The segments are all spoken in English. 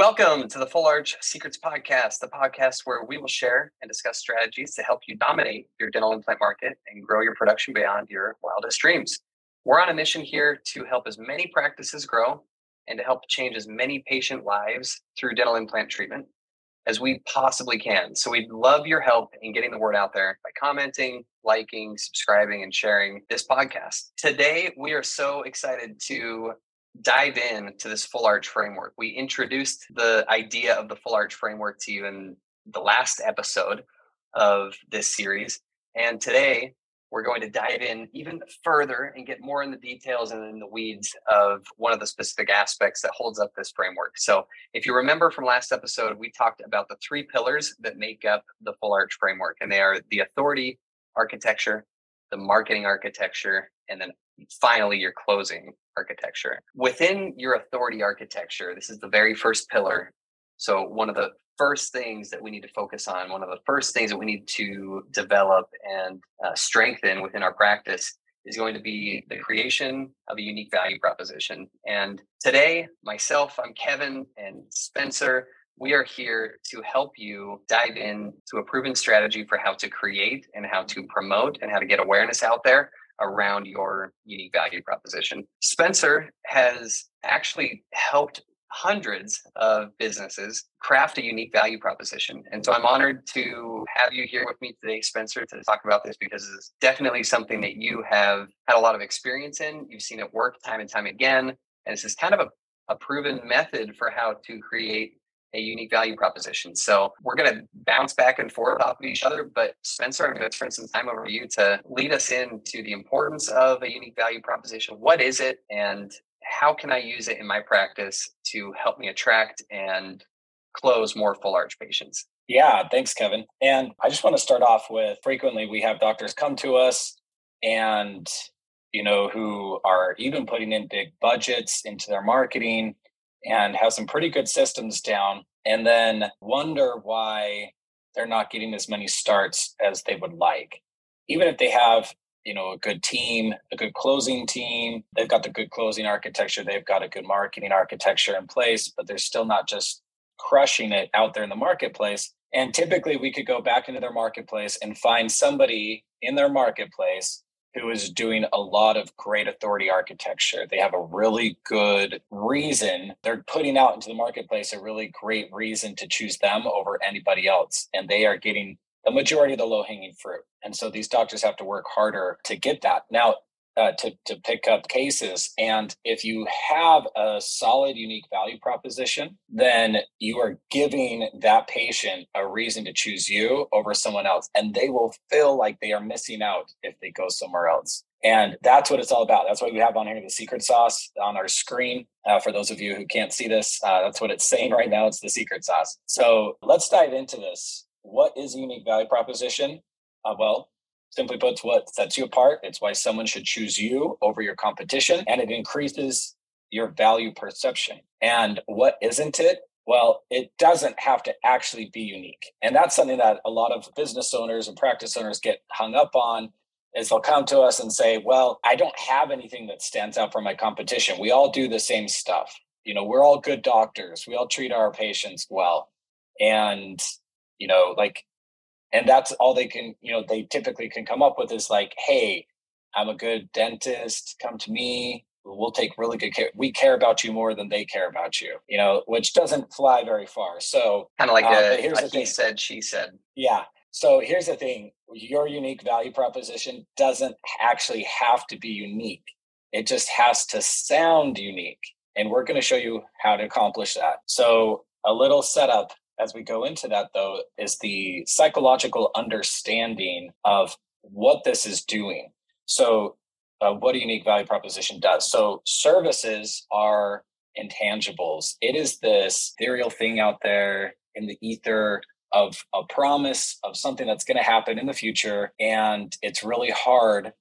Welcome to the Full Arch Secrets Podcast, the podcast where we will share and discuss strategies to help you dominate your dental implant market and grow your production beyond your wildest dreams. We're on a mission here to help as many practices grow and to help change as many patient lives through dental implant treatment as we possibly can. So we'd love your help in getting the word out there by commenting, liking, subscribing, and sharing this podcast. Today, we are so excited to dive in to this full arch framework. We introduced the idea of the full arch framework to you in the last episode of this series. And today we're going to dive in even further and get more in the details and in the weeds of one of the specific aspects that holds up this framework. So, if you remember from last episode, we talked about the three pillars that make up the full arch framework, and they are the authority architecture, the marketing architecture, and then finally your closing architecture. Within your authority architecture, this is the very first pillar. So, one of the first things that we need to focus on, one of the first things that we need to develop and uh, strengthen within our practice is going to be the creation of a unique value proposition. And today, myself, I'm Kevin and Spencer. We are here to help you dive in to a proven strategy for how to create and how to promote and how to get awareness out there around your unique value proposition. Spencer has actually helped hundreds of businesses craft a unique value proposition. And so I'm honored to have you here with me today, Spencer, to talk about this because it's definitely something that you have had a lot of experience in. You've seen it work time and time again. And this is kind of a, a proven method for how to create a unique value proposition. So we're going to bounce back and forth off of each other. But Spencer, I'm going to turn some time over to you to lead us into the importance of a unique value proposition. What is it, and how can I use it in my practice to help me attract and close more full arch patients? Yeah, thanks, Kevin. And I just want to start off with frequently we have doctors come to us and you know who are even putting in big budgets into their marketing and have some pretty good systems down and then wonder why they're not getting as many starts as they would like. Even if they have you know a good team a good closing team they've got the good closing architecture they've got a good marketing architecture in place but they're still not just crushing it out there in the marketplace. And typically we could go back into their marketplace and find somebody in their marketplace who is doing a lot of great authority architecture. They have a really good reason. They're putting out into the marketplace a really great reason to choose them over anybody else. And they are getting the majority of the low hanging fruit. And so these doctors have to work harder to get that. Now, uh, to, to pick up cases. And if you have a solid, unique value proposition, then you are giving that patient a reason to choose you over someone else. And they will feel like they are missing out if they go somewhere else. And that's what it's all about. That's what we have on here the secret sauce on our screen. Uh, for those of you who can't see this, uh, that's what it's saying right now. It's the secret sauce. So let's dive into this. What is a unique value proposition? Uh, well, Simply put, it's what sets you apart. It's why someone should choose you over your competition, and it increases your value perception. And what isn't it? Well, it doesn't have to actually be unique. And that's something that a lot of business owners and practice owners get hung up on is they'll come to us and say, "Well, I don't have anything that stands out from my competition. We all do the same stuff. You know, we're all good doctors. We all treat our patients well." And you know, like and that's all they can you know they typically can come up with is like hey i'm a good dentist come to me. We'll take really good care we care about you more than they care about you you know which doesn't fly very far. So kind of like uh, a, here's a he thing. said she said. Yeah. So here's the thing. Your unique value proposition doesn't actually have to be unique. It just has to sound unique. And we're going to show you how to accomplish that. So a little setup as we go into that, though, is the psychological understanding of what this is doing. So, uh, what a unique value proposition does. So, services are intangibles. It is this ethereal thing out there in the ether of a promise of something that's going to happen in the future. And it's really hard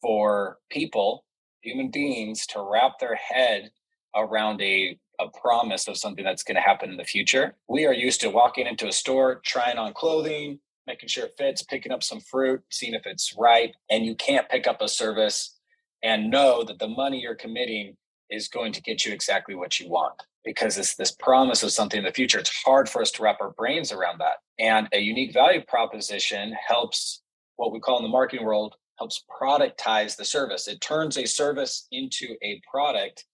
for people, human beings, to wrap their head around a a promise of something that's going to happen in the future. We are used to walking into a store, trying on clothing, making sure it fits, picking up some fruit, seeing if it's right. And you can't pick up a service and know that the money you're committing is going to get you exactly what you want because it's this promise of something in the future. It's hard for us to wrap our brains around that. And a unique value proposition helps what we call in the marketing world helps productize the service. It turns a service into a product.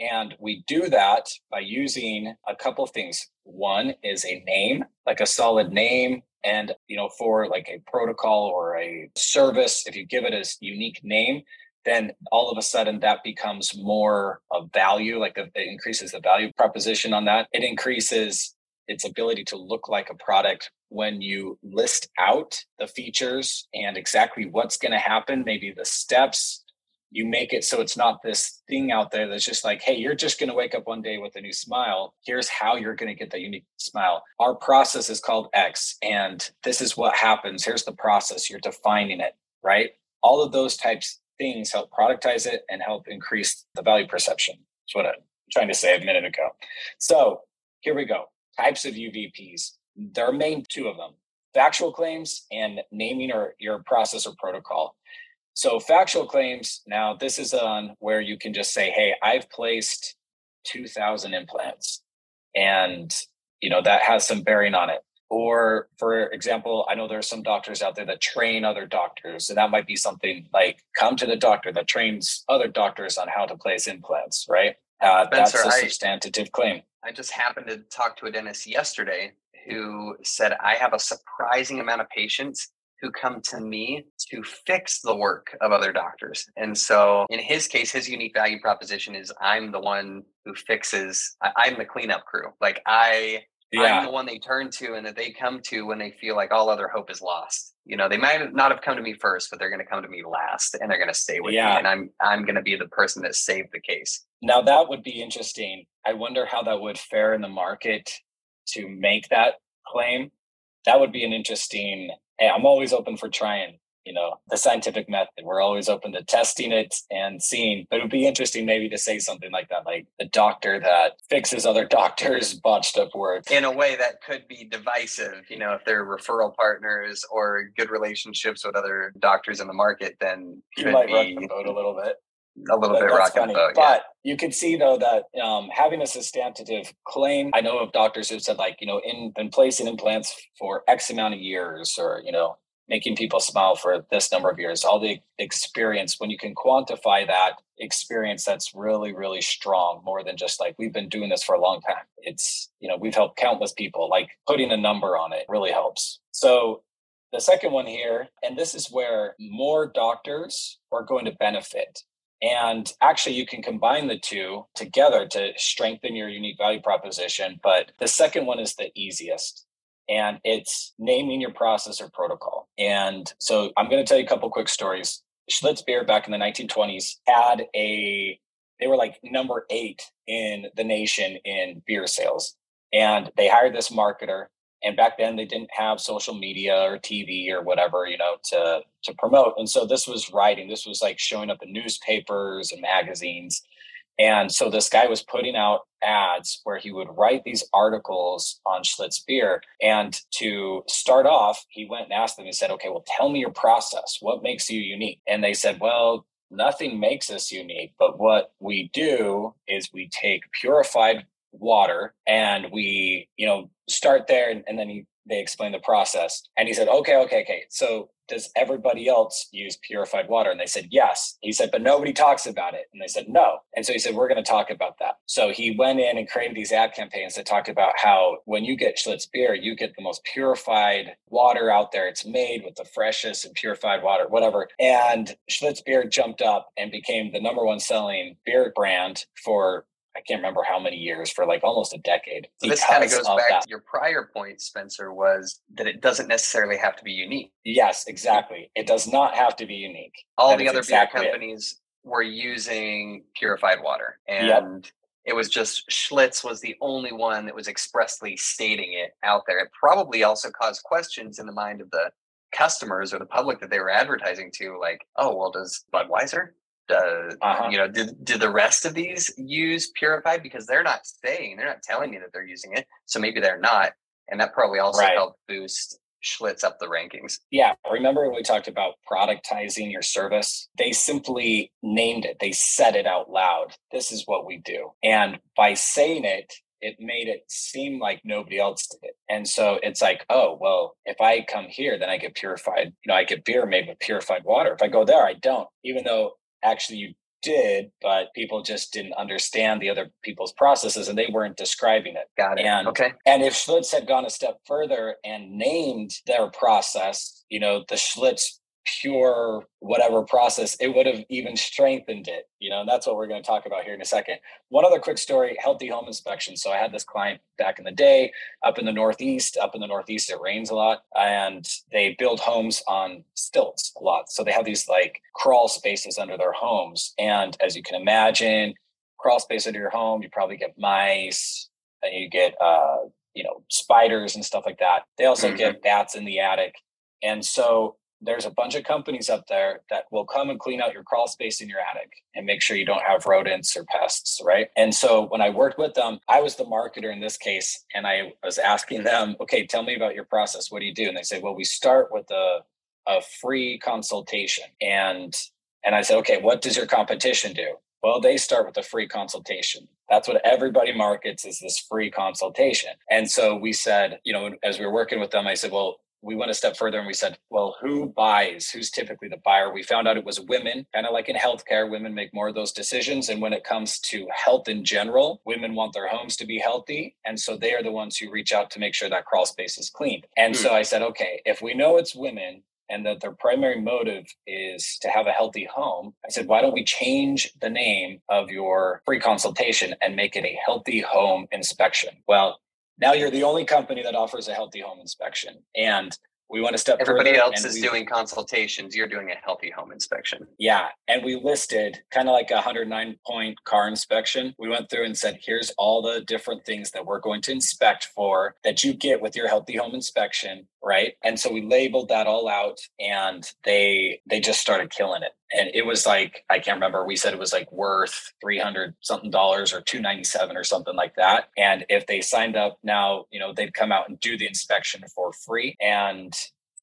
And we do that by using a couple of things. One is a name, like a solid name. And, you know, for like a protocol or a service, if you give it a unique name, then all of a sudden that becomes more of value, like it increases the value proposition on that. It increases its ability to look like a product when you list out the features and exactly what's going to happen, maybe the steps. You make it so it's not this thing out there that's just like, hey, you're just going to wake up one day with a new smile. Here's how you're going to get that unique smile. Our process is called X, and this is what happens. Here's the process. You're defining it, right? All of those types things help productize it and help increase the value perception. That's what I'm trying to say a minute ago. So here we go. Types of UVPs. There are main two of them factual claims and naming or your process or protocol. So factual claims, now this is on where you can just say, hey, I've placed 2000 implants and you know that has some bearing on it. Or for example i know there are some doctors out there that train other doctors and that might be something like come to the doctor that trains other doctors on how to place implants right? Uh, Spencer, that's a substantive I, claim. I just happened to talk to a dentist yesterday who said i have a surprising amount of patients who come to me to fix the work of other doctors. And so in his case, his unique value proposition is I'm the one who fixes, I, am the cleanup crew. Like I yeah. I'm the one they turn to and that they come to when they feel like all other hope is lost. You know, they might not have come to me first, but they're going to come to me last and they're going to stay with yeah. me. And I'm, I'm going to be the person that saved the case. Now that would be interesting. I wonder how that would fare in the market to make that claim. That would be an interesting, hey, I'm always open for trying you know the scientific method. We're always open to testing it and seeing but it would be interesting maybe to say something like that like a doctor that fixes other doctors botched up work. In a way that could be divisive you know if they're referral partners or good relationships with other doctors in the market then you might be, rock the boat a little bit a little but bit rocking the boat. Yeah. But you can see though that um, having a substantive claim, I know of doctors who've said like, you know, in been placing implants for X amount of years or, you know, making people smile for this number of years all the experience when you can quantify that experience that's really really strong more than just like we've been doing this for a long time it's you know we've helped countless people like putting a number on it really helps so the second one here and this is where more doctors are going to benefit and actually, you can combine the two together to strengthen your unique value proposition. But the second one is the easiest and it's naming your process or protocol. And so I'm going to tell you a couple quick stories. Schlitz Beer back in the 1920s had a, they were like number eight in the nation in beer sales. And they hired this marketer. And back then they didn't have social media or TV or whatever, you know, to, to promote. And so this was writing, this was like showing up in newspapers and magazines. And so this guy was putting out ads where he would write these articles on Schlitz beer. And to start off, he went and asked them, he said, okay, well, tell me your process. What makes you unique? And they said, well, nothing makes us unique. But what we do is we take purified water and we, you know, start there. And, and then he, they explain the process. And he said, okay, okay, okay. So does everybody else use purified water? And they said, yes. He said, but nobody talks about it. And they said, no. And so he said, we're going to talk about that. So he went in and created these ad campaigns that talked about how when you get Schlitz beer, you get the most purified water out there. It's made with the freshest and purified water, whatever. And Schlitz beer jumped up and became the number one selling beer brand for I can't remember how many years for like almost a decade. So this kind of goes back that. to your prior point, Spencer, was that it doesn't necessarily have to be unique. Yes, exactly. It does not have to be unique. All that the other exactly beer companies it. were using purified water. And yep. it was just Schlitz was the only one that was expressly stating it out there. It probably also caused questions in the mind of the customers or the public that they were advertising to, like, oh, well, does Budweiser uh, uh-huh. you know did, did the rest of these use purified because they're not saying they're not telling me that they're using it so maybe they're not and that probably also right. helped boost Schlitz up the rankings. Yeah. Remember when we talked about productizing your service? They simply named it, they said it out loud. This is what we do. And by saying it, it made it seem like nobody else did it. And so it's like, oh, well, if I come here, then I get purified, you know, I get beer made with purified water. If I go there, I don't, even though actually you did, but people just didn't understand the other people's processes and they weren't describing it. Got it. And, okay. And if Schlitz had gone a step further and named their process, you know, the Schlitz pure whatever process, it would have even strengthened it. You know, and that's what we're going to talk about here in a second. One other quick story healthy home inspection. So I had this client back in the day up in the Northeast. Up in the Northeast, it rains a lot and they build homes on stilts a lot. So they have these like crawl spaces under their homes. And as you can imagine, crawl space under your home, you probably get mice and you get, uh, you know, spiders and stuff like that. They also mm-hmm. get bats in the attic. And so there's a bunch of companies up there that will come and clean out your crawl space in your attic and make sure you don't have rodents or pests, right? And so when I worked with them, I was the marketer in this case, and I was asking them, okay, tell me about your process. What do you do? And they say, well, we start with a, a free consultation. And and I said, okay, what does your competition do? Well, they start with a free consultation. That's what everybody markets is this free consultation. And so we said, you know, as we were working with them, I said, well, we went a step further and we said, well, who buys? Who's typically the buyer? We found out it was women, kind of like in healthcare, women make more of those decisions. And when it comes to health in general, women want their homes to be healthy. And so they are the ones who reach out to make sure that crawl space is clean. And hmm. so I said, okay, if we know it's women, and that their primary motive is to have a healthy home, I said, why don't we change the name of your free consultation and make it a healthy home inspection? Well, now you're the only company that offers a healthy home inspection. And we want to step everybody else is we, doing consultations. You're doing a healthy home inspection. Yeah and we listed kind of like a 109 point car inspection. We went through and said here's all the different things that we're going to inspect for that you get with your healthy home inspection right? And so we labeled that all out and they they just started killing it and it was like i can't remember we said it was like worth 300 something dollars or 297 or something like that. And if they signed up now you know they'd come out and do the inspection for free and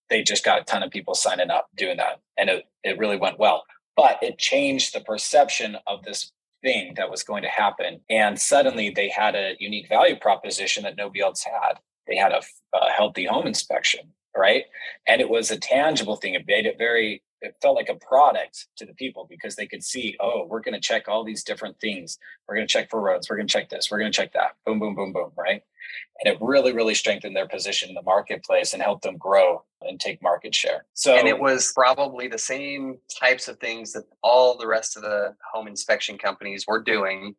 they just got a ton of people signing up doing that. And it, it really went well. But it changed the perception of this thing that was going to happen. And suddenly they had a unique value proposition that nobody else had. They had a, a healthy home inspection, right? And it was a tangible thing. It made it very it felt like a product to the people because they could see, oh, we're going to check all these different things. We're going to check for roads. We're going to check this. We're going to check that. Boom, boom, boom, boom. Right. And it really, really strengthened their position in the marketplace and helped them grow and take market share. So, and it was probably the same types of things that all the rest of the home inspection companies were doing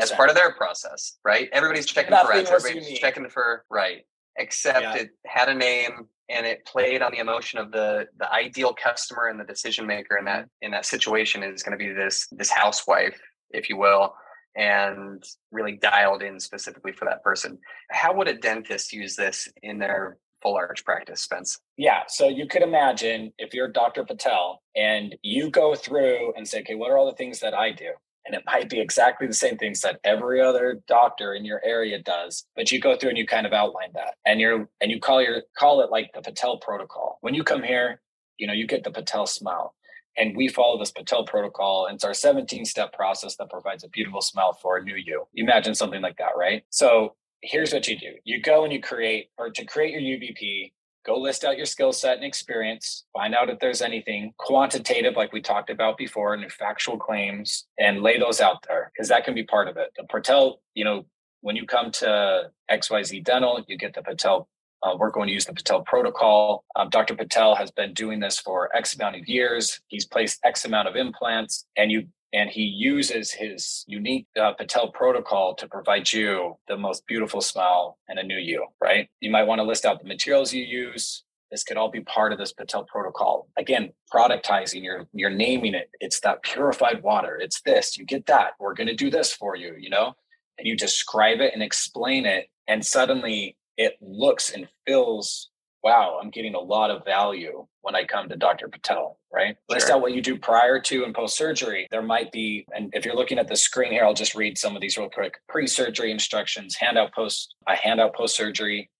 as part of their process, right? Everybody's checking Nothing for rents, everybody's unique. checking for, right. Except yeah. it had a name and it played on the emotion of the the ideal customer and the decision maker in that in that situation is going to be this this housewife if you will and really dialed in specifically for that person. How would a dentist use this in their full arch practice spence? Yeah so you could imagine if you're dr patel and you go through and say okay what are all the things that i do and it might be exactly the same things that every other doctor in your area does but you go through and you kind of outline that and you're and you call your call it like the patel protocol. When you come here you know you get the patel smile and we follow this patel protocol and it's our 17 step process that provides a beautiful smile for a new you. Imagine something like that right? So here's what you do. You go and you create or to create your UVP go list out your skill set and experience, find out if there's anything quantitative, like we talked about before, and factual claims, and lay those out there because that can be part of it. The Patel, you know, when you come to XYZ Dental, you get the Patel. Uh, we're going to use the Patel protocol. Um, Dr. Patel has been doing this for X amount of years. He's placed X amount of implants, and you and he uses his unique uh, Patel protocol to provide you the most beautiful smile and a new you, right? You might want to list out the materials you use. This could all be part of this Patel protocol. Again, productizing, you're, you're naming it. It's that purified water. It's this, you get that. We're going to do this for you, you know? And you describe it and explain it. And suddenly it looks and feels wow, I'm getting a lot of value when I come to Dr. Patel, right? Sure. List out what you do prior to and post surgery. There might be, and if you're looking at the screen here, I'll just read some of these real quick. Pre surgery instructions, handout post, a handout post surgery,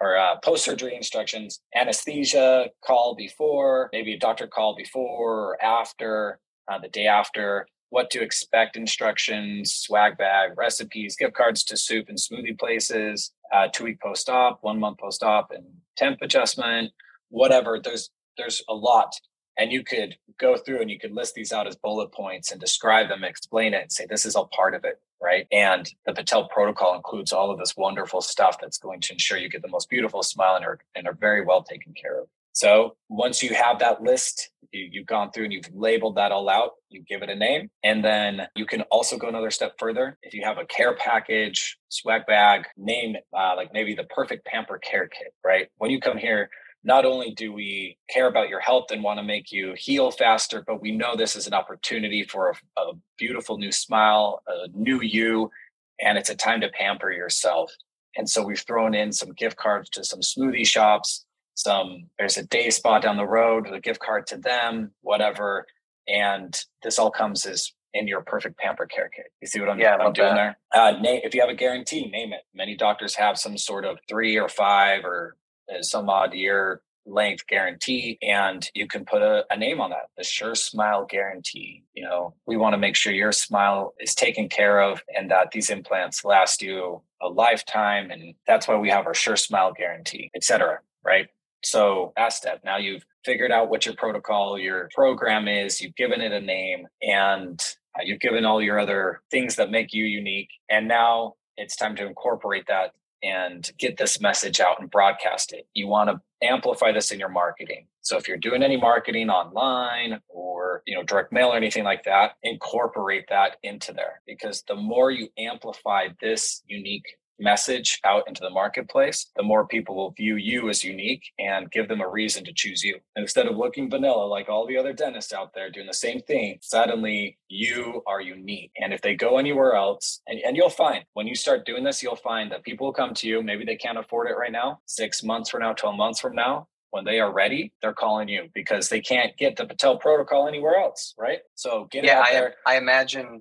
or uh, post surgery instructions, anesthesia call before, maybe a doctor call before or after, uh, the day after, what to expect instructions, swag bag, recipes, gift cards to soup and smoothie places, uh, two week post op, one month post op, and temp adjustment, whatever. There's there's a lot and you could go through and you could list these out as bullet points and describe them explain it and say this is all part of it right and the patel protocol includes all of this wonderful stuff that's going to ensure you get the most beautiful smile and are, and are very well taken care of so once you have that list you, you've gone through and you've labeled that all out you give it a name and then you can also go another step further if you have a care package swag bag name uh, like maybe the perfect pamper care kit right when you come here not only do we care about your health and want to make you heal faster, but we know this is an opportunity for a, a, beautiful new smile, a new you, and it's a time to pamper yourself. And so we've thrown in some gift cards to some smoothie shops. Some there's a day spa down the road, a gift card to them, whatever. And this all comes as in your perfect pamper care kit. You see what I'm, yeah, I'm doing that. there? Uh, name, if you have a guarantee, name it. Many doctors have some sort of three or five or some odd year length guarantee and you can put a, a, name on that the sure smile guarantee you know we want to make sure your smile is taken care of and that these implants last you a lifetime and that's why we have our sure smile guarantee etc right so that step now you've figured out what your protocol your program is you've given it a name and uh, you've given all your other things that make you unique and now it's time to incorporate that and get this message out and broadcast it. You want to amplify this in your marketing. So if you're doing any marketing online or, you know, direct mail or anything like that, incorporate that into there because the more you amplify this unique message out into the marketplace, the more people will view you as unique and give them a reason to choose you. instead of looking vanilla like all the other dentists out there doing the same thing, suddenly you are unique. And if they go anywhere else, and, and you'll find when you start doing this, you'll find that people will come to you. Maybe they can't afford it right now, six months from now, 12 months from now, when they are ready, they're calling you because they can't get the Patel protocol anywhere else, right? So get yeah, out there. I, I imagine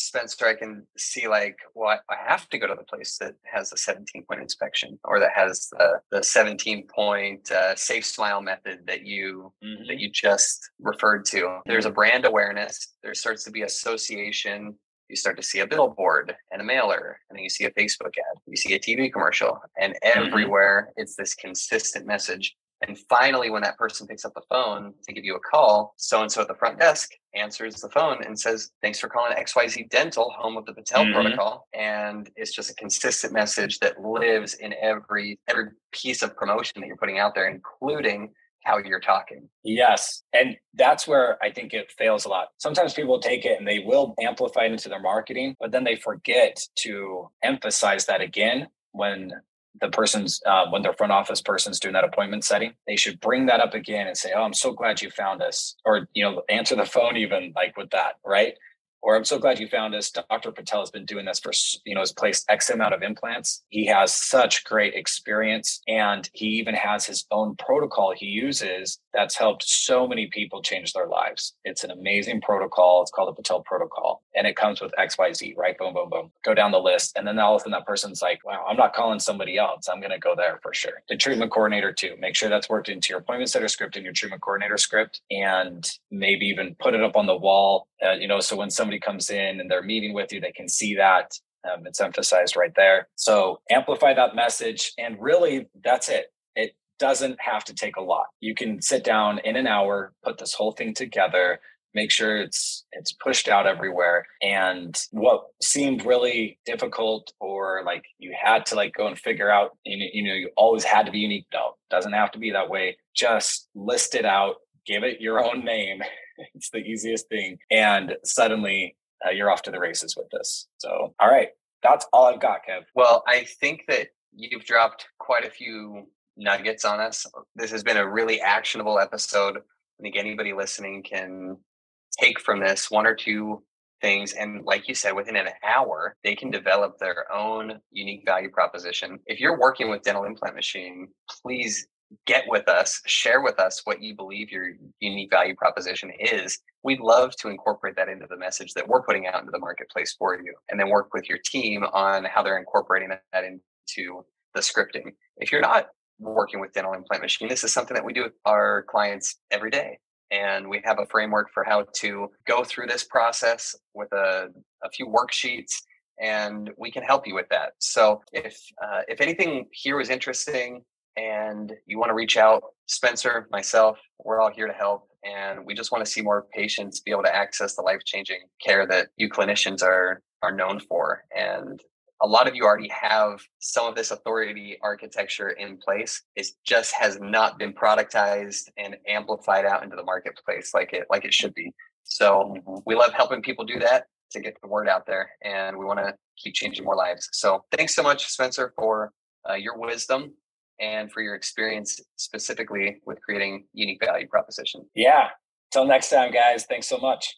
Spencer, I can see like, well, I have to go to the place that has a 17 point inspection or that has the, the 17 point uh, safe smile method that you mm-hmm. that you just referred to. Mm-hmm. There's a brand awareness. There starts to be association. You start to see a billboard and a mailer, and then you see a Facebook ad. You see a TV commercial, and mm-hmm. everywhere mm-hmm. it's this consistent message and finally, when that person picks up the phone to give you a call, so and so at the front desk answers the phone and says, Thanks for calling XYZ Dental, home of the Patel mm-hmm. protocol. And it's just a consistent message that lives in every every piece of promotion that you're putting out there, including how you're talking. Yes. And that's where I think it fails a lot. Sometimes people take it and they will amplify it into their marketing, but then they forget to emphasize that again when the person's uh, when their front office person's doing that appointment setting they should bring that up again and say oh i'm so glad you found us or you know answer the phone even like with that right or I'm so glad you found us. Dr. Patel has been doing this for, you know, has placed X amount of implants. He has such great experience and he even has his own protocol he uses that's helped so many people change their lives. It's an amazing protocol. It's called the Patel protocol and it comes with XYZ, right? Boom, boom, boom. Go down the list. And then all of a sudden that person's like, wow, I'm not calling somebody else. I'm going to go there for sure. The treatment coordinator too. Make sure that's worked into your appointment setter script and your treatment coordinator script and maybe even put it up on the wall, uh, you know, so when somebody comes in and they're meeting with you, they can see that. Um, it's emphasized right there. So amplify that message. And really, that's it. It doesn't have to take a lot. You can sit down in an hour, put this whole thing together, make sure it's it's pushed out everywhere and what seemed really difficult or like you had to like go and figure out you know, you know you always had to be unique no doesn't have to be that way just list it out give it your own name it's the easiest thing. And suddenly uh, you're off to the races with this. So, all right, that's all I've got, Kev. Well, I think that you've dropped quite a few nuggets on us. This has been a really actionable episode. I think anybody listening can take from this one or two things. And like you said, within an hour, they can develop their own unique value proposition. If you're working with dental implant machine, please get with us, share with us what you believe your unique value proposition is. We'd love to incorporate that into the message that we're putting out into the marketplace for you, and then work with your team on how they're incorporating that into the scripting. If you're not working with dental implant machine. This is something that we do with our clients every day. And we have a framework for how to go through this process with a, a few worksheets and we can help you with that. So if uh, if anything here was interesting and you want to reach out, Spencer, myself, we're all here to help. And we just want to see more patients be able to access the life changing care that you clinicians are are known for. And a lot of you already have some of this authority architecture in place. It just has not been productized and amplified out into the marketplace like it like it should be. So we love helping people do that to get the word out there, and we want to keep changing more lives. So thanks so much, Spencer, for uh, your wisdom and for your experience specifically with creating unique value proposition. Yeah. Till next time, guys. Thanks so much.